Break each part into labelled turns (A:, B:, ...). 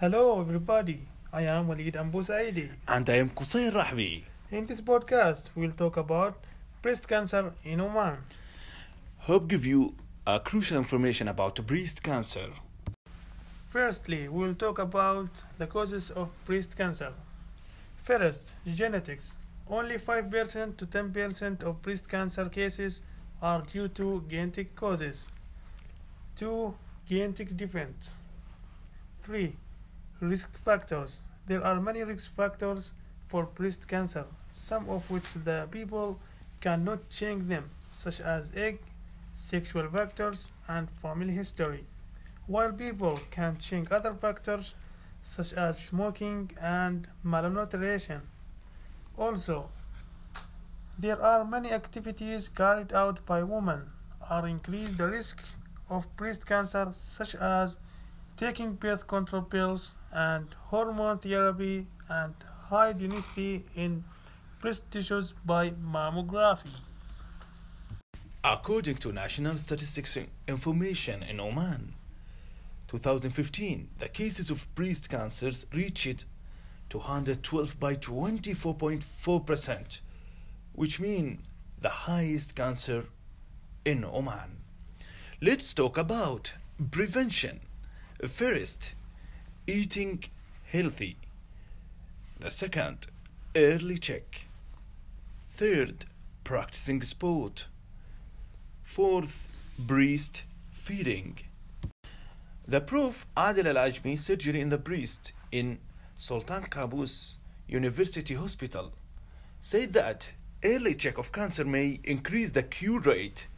A: Hello, everybody. I am Walid Ambu Saidi.
B: And I am Qusay Rahbi.
A: In this podcast, we'll talk about breast cancer in Oman.
B: Hope give you a crucial information about breast cancer.
A: Firstly, we'll talk about the causes of breast cancer. First, genetics. Only 5% to 10% of breast cancer cases are due to genetic causes. 2. Genetic defects. 3. Risk factors. There are many risk factors for breast cancer, some of which the people cannot change them, such as age, sexual factors, and family history, while people can change other factors such as smoking and malnutrition. Also, there are many activities carried out by women are increase the risk of breast cancer such as taking birth control pills and hormone therapy and high density in breast tissues by mammography.
B: According to National Statistics information in Oman, 2015, the cases of breast cancers reached 212 by 24.4%, which mean the highest cancer in Oman. Let's talk about prevention. First, eating healthy. The second, early check. Third, practicing sport. Fourth, breast feeding. The proof Adil Al Ajmi surgery in the breast in Sultan Qaboos University Hospital said that early check of cancer may increase the cure rate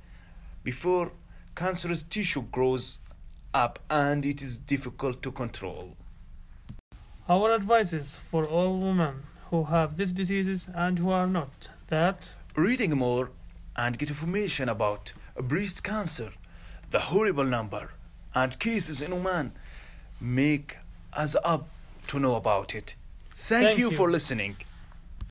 B: before cancerous tissue grows up and it is difficult to control.
A: Our advice is for all women who have these diseases and who are not that
B: Reading more and get information about breast cancer, the horrible number, and cases in Oman make us up to know about it. Thank,
A: Thank
B: you
A: you.
B: for listening.